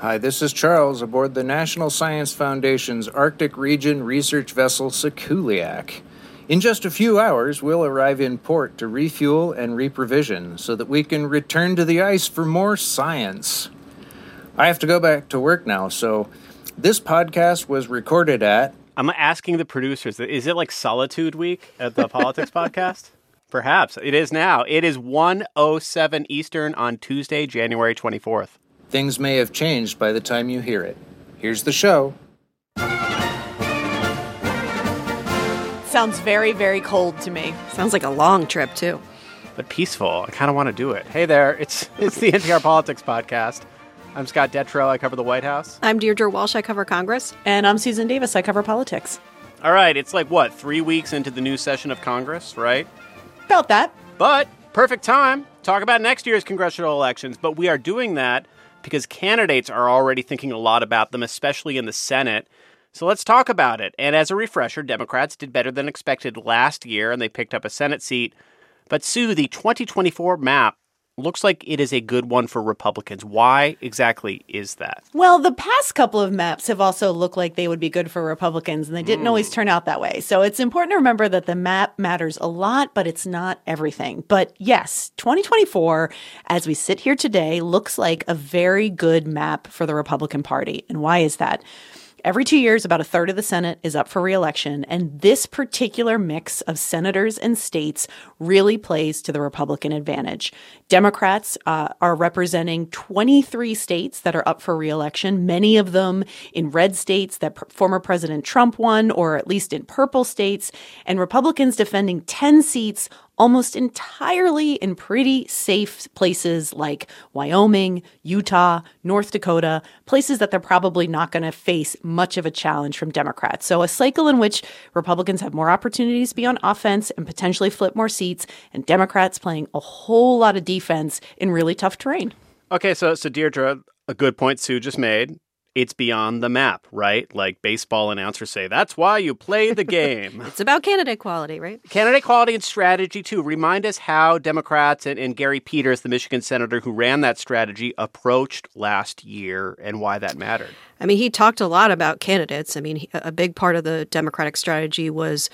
Hi, this is Charles aboard the National Science Foundation's Arctic Region research vessel Sikuliaq. In just a few hours, we'll arrive in port to refuel and reprovision so that we can return to the ice for more science. I have to go back to work now, so this podcast was recorded at. I'm asking the producers, is it like Solitude Week at the Politics Podcast? Perhaps. It is now. It is 107 Eastern on Tuesday, January 24th. Things may have changed by the time you hear it. Here's the show. Sounds very, very cold to me. Sounds like a long trip, too. But peaceful. I kind of want to do it. Hey there, it's it's the NPR Politics Podcast. I'm Scott Detrow. I cover the White House. I'm Deirdre Walsh. I cover Congress. And I'm Susan Davis. I cover politics. All right, it's like what, three weeks into the new session of Congress, right? About that. But perfect time. Talk about next year's congressional elections. But we are doing that because candidates are already thinking a lot about them, especially in the Senate. So let's talk about it. And as a refresher, Democrats did better than expected last year and they picked up a Senate seat. But Sue, the 2024 map looks like it is a good one for Republicans. Why exactly is that? Well, the past couple of maps have also looked like they would be good for Republicans, and they didn't mm. always turn out that way. So it's important to remember that the map matters a lot, but it's not everything. But yes, 2024, as we sit here today, looks like a very good map for the Republican Party. And why is that? Every two years, about a third of the Senate is up for reelection, and this particular mix of senators and states really plays to the Republican advantage. Democrats uh, are representing 23 states that are up for reelection, many of them in red states that pr- former President Trump won, or at least in purple states, and Republicans defending 10 seats almost entirely in pretty safe places like Wyoming, Utah, North Dakota, places that they're probably not going to face much of a challenge from Democrats. So, a cycle in which Republicans have more opportunities to be on offense and potentially flip more seats, and Democrats playing a whole lot of defense in really tough terrain. Okay, so so Deirdre, a good point Sue just made it's beyond the map, right? Like baseball announcers say, that's why you play the game. it's about candidate quality, right? Candidate quality and strategy, too. Remind us how Democrats and, and Gary Peters, the Michigan senator who ran that strategy, approached last year and why that mattered. I mean, he talked a lot about candidates. I mean, a big part of the Democratic strategy was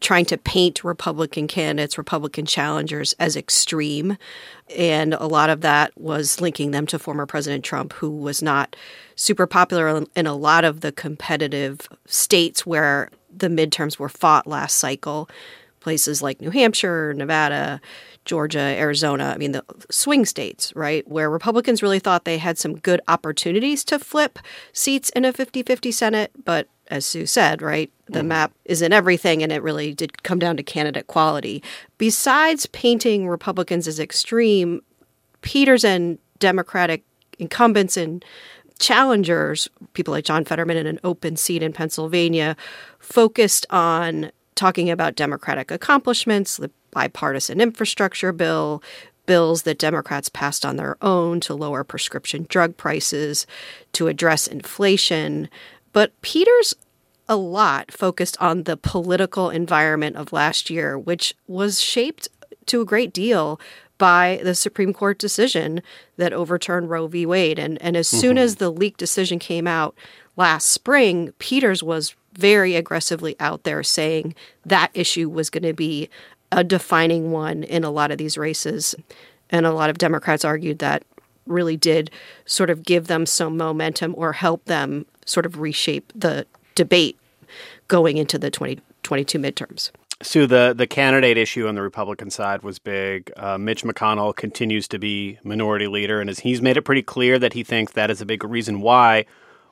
trying to paint Republican candidates, Republican challengers as extreme. And a lot of that was linking them to former President Trump, who was not super popular in a lot of the competitive states where the midterms were fought last cycle. Places like New Hampshire, Nevada, Georgia, Arizona, I mean, the swing states, right, where Republicans really thought they had some good opportunities to flip seats in a 50 50 Senate, but as Sue said, right, the mm-hmm. map isn't everything, and it really did come down to candidate quality. Besides painting Republicans as extreme, Peters and Democratic incumbents and challengers, people like John Fetterman in an open seat in Pennsylvania, focused on talking about Democratic accomplishments, the bipartisan infrastructure bill, bills that Democrats passed on their own to lower prescription drug prices, to address inflation, but Peters a lot focused on the political environment of last year, which was shaped to a great deal by the Supreme Court decision that overturned Roe v. Wade. And, and as mm-hmm. soon as the leaked decision came out last spring, Peters was very aggressively out there saying that issue was going to be a defining one in a lot of these races. And a lot of Democrats argued that really did sort of give them some momentum or help them sort of reshape the debate going into the 2022 midterms. So the the candidate issue on the Republican side was big. Uh, Mitch McConnell continues to be minority leader, and as he's made it pretty clear that he thinks that is a big reason why.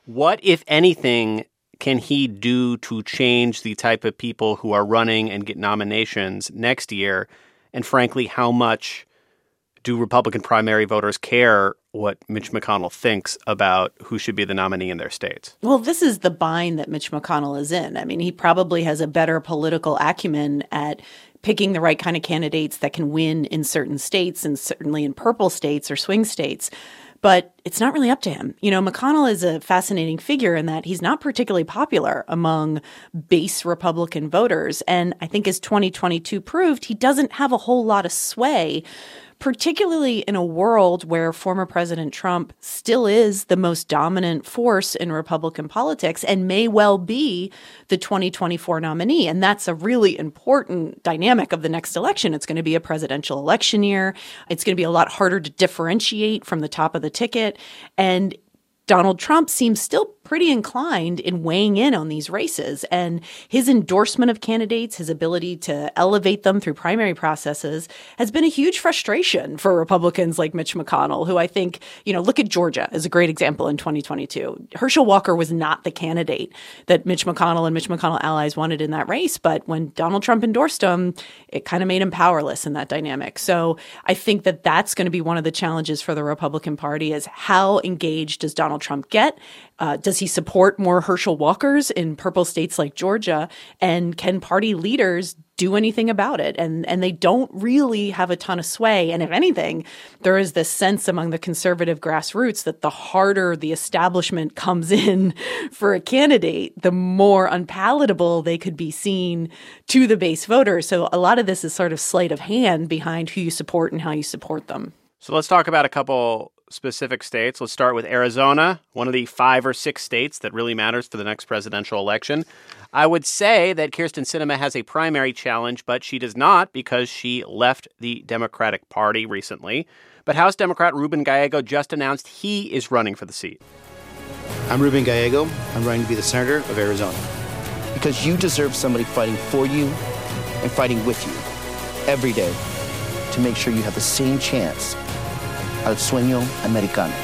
What, if anything, can he do to change the type of people who are running and get nominations next year? And frankly, how much do Republican primary voters care what Mitch McConnell thinks about who should be the nominee in their states? Well, this is the bind that Mitch McConnell is in. I mean, he probably has a better political acumen at picking the right kind of candidates that can win in certain states and certainly in purple states or swing states. But it's not really up to him. You know, McConnell is a fascinating figure in that he's not particularly popular among base Republican voters. And I think as 2022 proved, he doesn't have a whole lot of sway particularly in a world where former President Trump still is the most dominant force in Republican politics and may well be the 2024 nominee. And that's a really important dynamic of the next election. It's going to be a presidential election year. It's going to be a lot harder to differentiate from the top of the ticket. And Donald Trump seems still pretty inclined in weighing in on these races. And his endorsement of candidates, his ability to elevate them through primary processes, has been a huge frustration for Republicans like Mitch McConnell, who I think, you know, look at Georgia as a great example in 2022. Herschel Walker was not the candidate that Mitch McConnell and Mitch McConnell allies wanted in that race. But when Donald Trump endorsed him, it kind of made him powerless in that dynamic. So I think that that's going to be one of the challenges for the Republican Party is how engaged does Donald Donald Trump get? Uh, does he support more Herschel Walkers in purple states like Georgia? And can party leaders do anything about it? And and they don't really have a ton of sway. And if anything, there is this sense among the conservative grassroots that the harder the establishment comes in for a candidate, the more unpalatable they could be seen to the base voter. So a lot of this is sort of sleight of hand behind who you support and how you support them. So let's talk about a couple specific states. Let's start with Arizona, one of the five or six states that really matters for the next presidential election. I would say that Kyrsten Sinema has a primary challenge, but she does not because she left the Democratic Party recently. But House Democrat Ruben Gallego just announced he is running for the seat. I'm Ruben Gallego. I'm running to be the senator of Arizona. Because you deserve somebody fighting for you and fighting with you every day to make sure you have the same chance al sueño americano.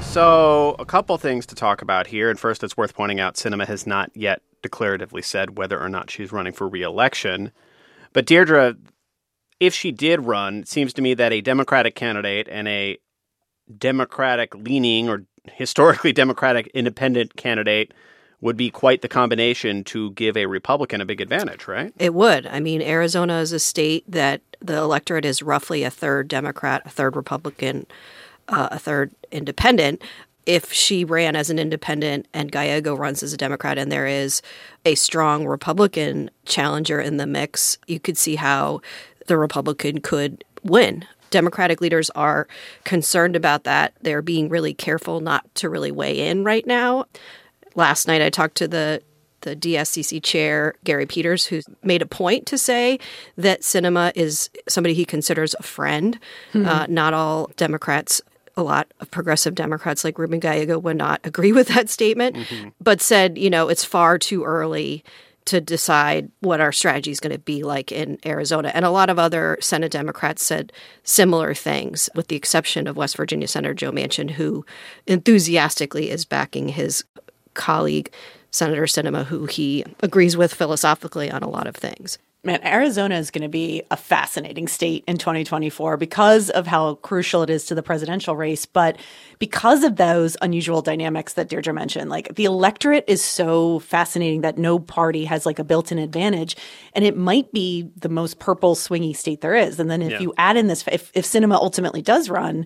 So, a couple things to talk about here. And first, it's worth pointing out Sinema has not yet declaratively said whether or not she's running for reelection. But, Deirdre, if she did run, it seems to me that a Democratic candidate and a Democratic leaning or historically Democratic independent candidate would be quite the combination to give a Republican a big advantage, right? It would. I mean, Arizona is a state that the electorate is roughly a third Democrat, a third Republican, uh, a third independent. If she ran as an independent and Gallego runs as a Democrat, and there is a strong Republican challenger in the mix, you could see how the Republican could win. Democratic leaders are concerned about that. They're being really careful not to really weigh in right now last night I talked to the the DSCC chair, Gary Peters, who made a point to say that Sinema is somebody he considers a friend. Mm-hmm. Uh, not all Democrats, a lot of progressive Democrats like Ruben Gallego would not agree with that statement, mm-hmm. but said, you know, it's far too early to decide what our strategy is going to be like in Arizona. And a lot of other Senate Democrats said similar things, with the exception of West Virginia Senator Joe Manchin, who enthusiastically is backing his colleague, Senator Sinema, who he agrees with philosophically on a lot of things. Man, Arizona is going to be a fascinating state in 2024 because of how crucial it is to the presidential race, but because of those unusual dynamics that Deirdre mentioned. Like the electorate is so fascinating that no party has like a built in advantage, and it might be the most purple swingy state there is. And then if yeah. you add in this, if, if Sinema ultimately does run,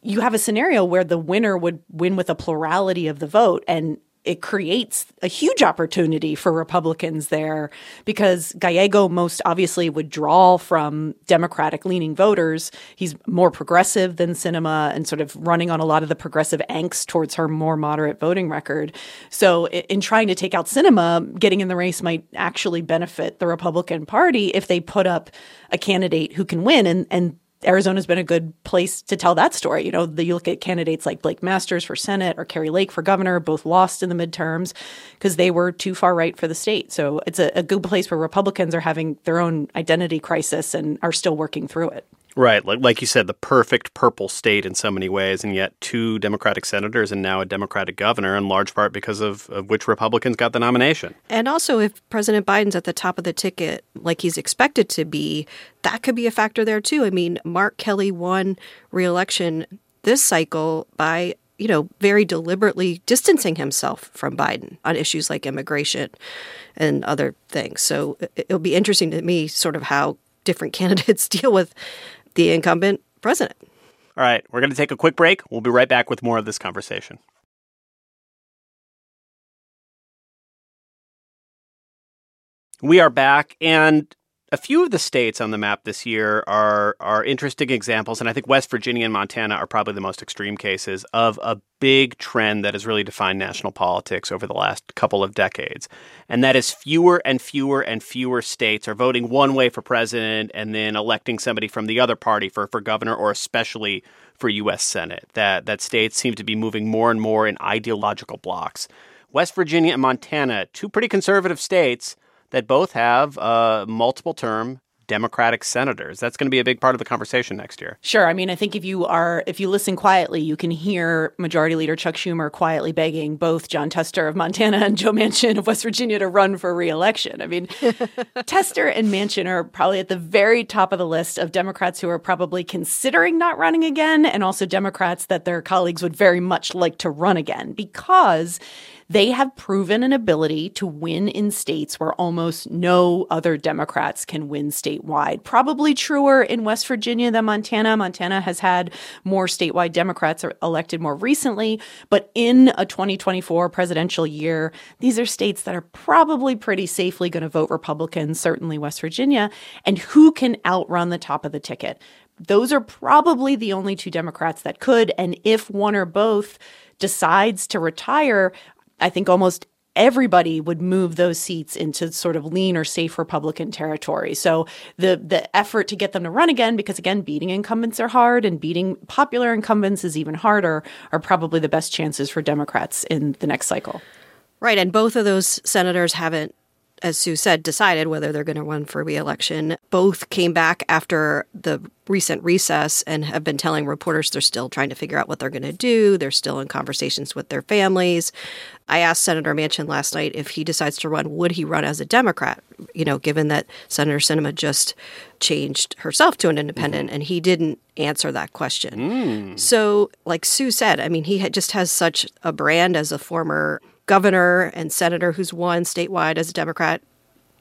you have a scenario where the winner would win with a plurality of the vote. And it creates a huge opportunity for Republicans there because Gallego most obviously would draw from Democratic leaning voters. He's more progressive than Sinema and sort of running on a lot of the progressive angst towards her more moderate voting record. So, in trying to take out Sinema, getting in the race might actually benefit the Republican Party if they put up a candidate who can win. And, and Arizona's been a good place to tell that story. You know, the, you look at candidates like Blake Masters for Senate or Kari Lake for governor, both lost in the midterms because they were too far right for the state. So it's a, a good place where Republicans are having their own identity crisis and are still working through it. Right. Like, like you said, the perfect purple state in so many ways, and yet two Democratic senators and now a Democratic governor, in large part because of, of which Republicans got the nomination. And also, if President Biden's at the top of the ticket, like he's expected to be, that could be a factor there too. I mean, Mark Kelly won reelection this cycle by you know, very deliberately distancing himself from Biden on issues like immigration and other things. So it'll be interesting to me, sort of how different candidates deal with the incumbent president. All right, we're going to take a quick break. We'll be right back with more of this conversation. We are back, and a few of the states on the map this year are are interesting examples, and I think West Virginia and Montana are probably the most extreme cases of a big trend that has really defined national politics over the last couple of decades. And that is fewer and fewer and fewer states are voting one way for president and then electing somebody from the other party for, for governor or especially for US Senate. That that states seem to be moving more and more in ideological blocks. West Virginia and Montana, two pretty conservative states that both have uh, multiple term Democratic senators. That's going to be a big part of the conversation next year. Sure. I mean, I think if you are, if you listen quietly, you can hear Majority Leader Chuck Schumer quietly begging both Jon Tester of Montana and Joe Manchin of West Virginia to run for reelection. I mean, Tester and Manchin are probably at the very top of the list of Democrats who are probably considering not running again, and also Democrats that their colleagues would very much like to run again because they have proven an ability to win in states where almost no other Democrats can win statewide. Probably truer in West Virginia than Montana. Montana has had more statewide Democrats er, elected more recently, but in a 2024 presidential year, these are states that are probably pretty safely going to vote Republican, certainly West Virginia. And who can outrun the top of the ticket? Those are probably the only two Democrats that could. And if one or both decides to retire, I think almost everybody would move those seats into sort of lean or safe Republican territory. So the the effort to get them to run again, because again, beating incumbents are hard and beating popular incumbents is even harder, are probably the best chances for Democrats in the next cycle. Right, and both of those senators haven't as Sue said, decided whether they're going to run for reelection. Both came back after the recent recess and have been telling reporters they're still trying to figure out what they're going to do. They're still in conversations with their families. I asked Senator Manchin last night if he decides to run, would he run as a Democrat? You know, given that Senator Sinema just changed herself to an independent, mm-hmm. and he didn't answer that question. Mm. So, like Sue said, I mean, he just has such a brand as a former governor and senator who's won statewide as a Democrat.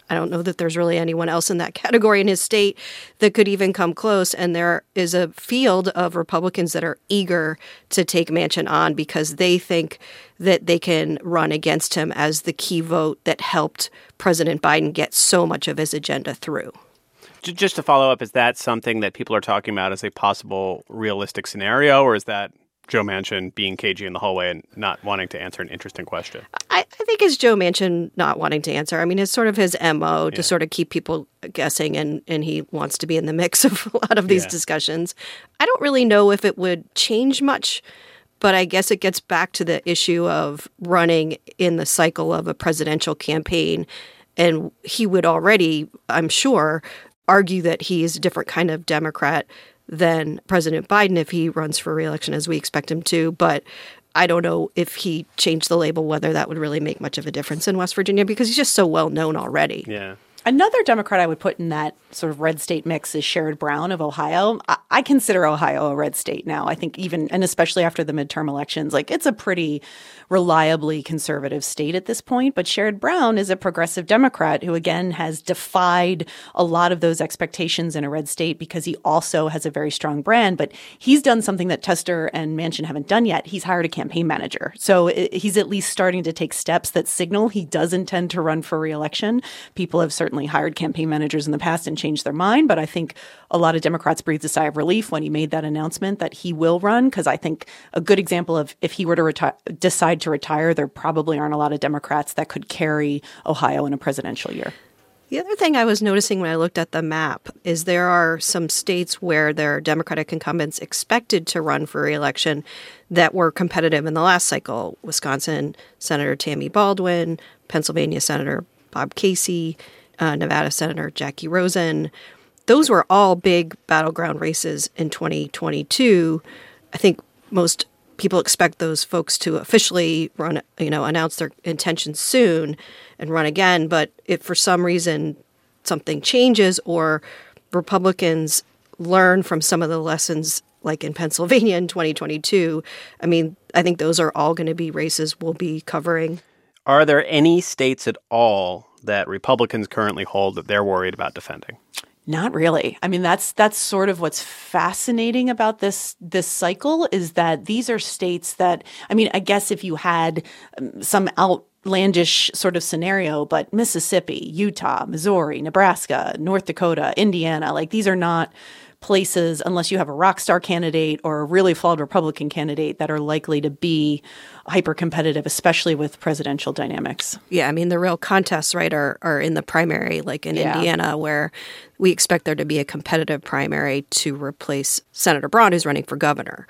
I don't know that there's really anyone else in that category in his state that could even come close. And there is a field of Republicans that are eager to take Manchin on because they think that they can run against him as the key vote that helped President Biden get so much of his agenda through. Just to follow up, is that something that people are talking about as a possible realistic scenario, or is that Joe Manchin being cagey in the hallway and not wanting to answer an interesting question? I, I think it's Joe Manchin not wanting to answer. I mean, it's sort of his MO yeah. to sort of keep people guessing, and, and he wants to be in the mix of a lot of these yeah. discussions. I don't really know if it would change much, but I guess it gets back to the issue of running in the cycle of a presidential campaign. And he would already, I'm sure, argue that he is a different kind of Democrat than President Biden if he runs for reelection, as we expect him to. But I don't know if he changed the label, whether that would really make much of a difference in West Virginia because he's just so well known already. Yeah. Another Democrat I would put in that sort of red state mix is Sherrod Brown of Ohio. I, I, consider Ohio a red state now. I think even, and especially after the midterm elections, like it's a pretty reliably conservative state at this point. But Sherrod Brown is a progressive Democrat who, again, has defied a lot of those expectations in a red state because he also has a very strong brand. But he's done something that Tester and Manchin haven't done yet. He's hired a campaign manager. So it, he's at least starting to take steps that signal he does intend to run for reelection. People have certainly hired campaign managers in the past and changed their mind. But I think a lot of Democrats breathed a sigh of relief when he made that announcement that he will run because I think a good example of if he were to reti- decide to retire, there probably aren't a lot of Democrats that could carry Ohio in a presidential year. The other thing I was noticing when I looked at the map is there are some states where there are Democratic incumbents expected to run for reelection that were competitive in the last cycle. Wisconsin Senator Tammy Baldwin, Pennsylvania Senator Bob Casey, uh, Nevada Senator Jackie Rosen. Those were all big battleground races in 2022. I think most people expect those folks to officially run, you know, announce their intentions soon and run again. But if for some reason something changes or Republicans learn from some of the lessons like in Pennsylvania in 2022, I mean, I think those are all going to be races we'll be covering. Are there any states at all that Republicans currently hold that they're worried about defending? Not really. I mean, that's that's sort of what's fascinating about this this cycle is that these are states that I mean, I guess if you had um, some outlandish sort of scenario, but Mississippi, Utah, Missouri, Nebraska, North Dakota, Indiana, like these are not places unless you have a rock star candidate or a really flawed Republican candidate that are likely to be hyper competitive, especially with presidential dynamics. Yeah, I mean the real contests, right, are are in the primary, like in Yeah. Indiana, where we expect there to be a competitive primary to replace Senator Braun, who's running for governor.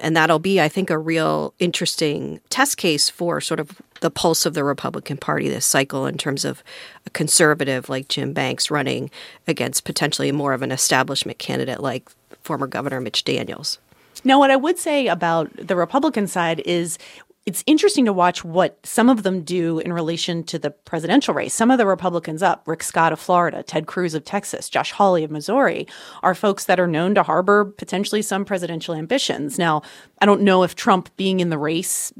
And that'll be, I think, a real interesting test case for sort of the pulse of the Republican Party this cycle in terms of a conservative like Jim Banks running against potentially more of an establishment candidate like former Governor Mitch Daniels. Now, what I would say about the Republican side is it's interesting to watch what some of them do in relation to the presidential race. Some of the Republicans up, Rick Scott of Florida, Ted Cruz of Texas, Josh Hawley of Missouri, are folks that are known to harbor potentially some presidential ambitions. Now, I don't know if Trump being in the race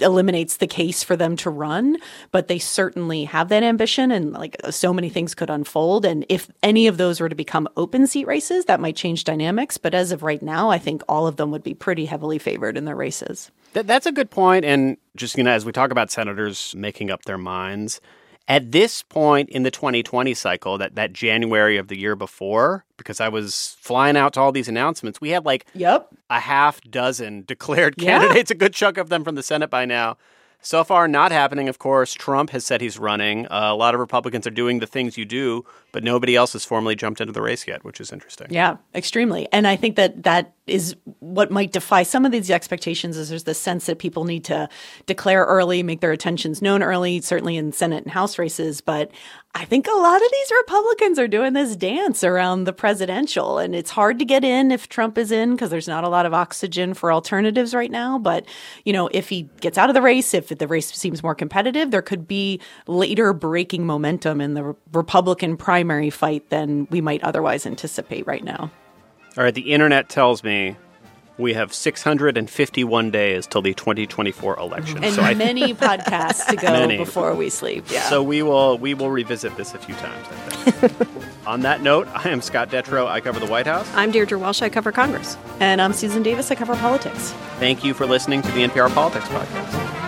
eliminates the case for them to run, but they certainly have that ambition and like so many things could unfold. And if any of those were to become open seat races, that might change dynamics. But as of right now, I think all of them would be pretty heavily favored in their races. Th- that's a good point. And just, you know, as we talk about senators making up their minds, at this point in the 2020 cycle, that, that January of the year before, because I was flying out to all these announcements, we had like Yep. a half dozen declared Yeah. candidates, a good chunk of them from the Senate by now. So far, not happening. Of course, Trump has said he's running. Uh, a lot of Republicans are doing the things you do, but nobody else has formally jumped into the race yet, which is interesting. Yeah, extremely. And I think that that is what might defy some of these expectations is there's this sense that people need to declare early, make their attentions known early, certainly in Senate and House races. But I think a lot of these Republicans are doing this dance around the presidential. And it's hard to get in if Trump is in because there's not a lot of oxygen for alternatives right now. But, you know, if he gets out of the race, if the race seems more competitive, there could be later breaking momentum in the Republican primary fight than we might otherwise anticipate right now. All right, the internet tells me we have 651 days till the 2024 election. and so I many podcasts to go Many. before we sleep. Yeah. So we will we will revisit this a few times. I think. On that note, I am Scott Detrow. I cover the White House. I'm Deirdre Walsh. I cover Congress. and I'm Susan Davis. I cover politics. Thank you for listening to the NPR Politics Podcast.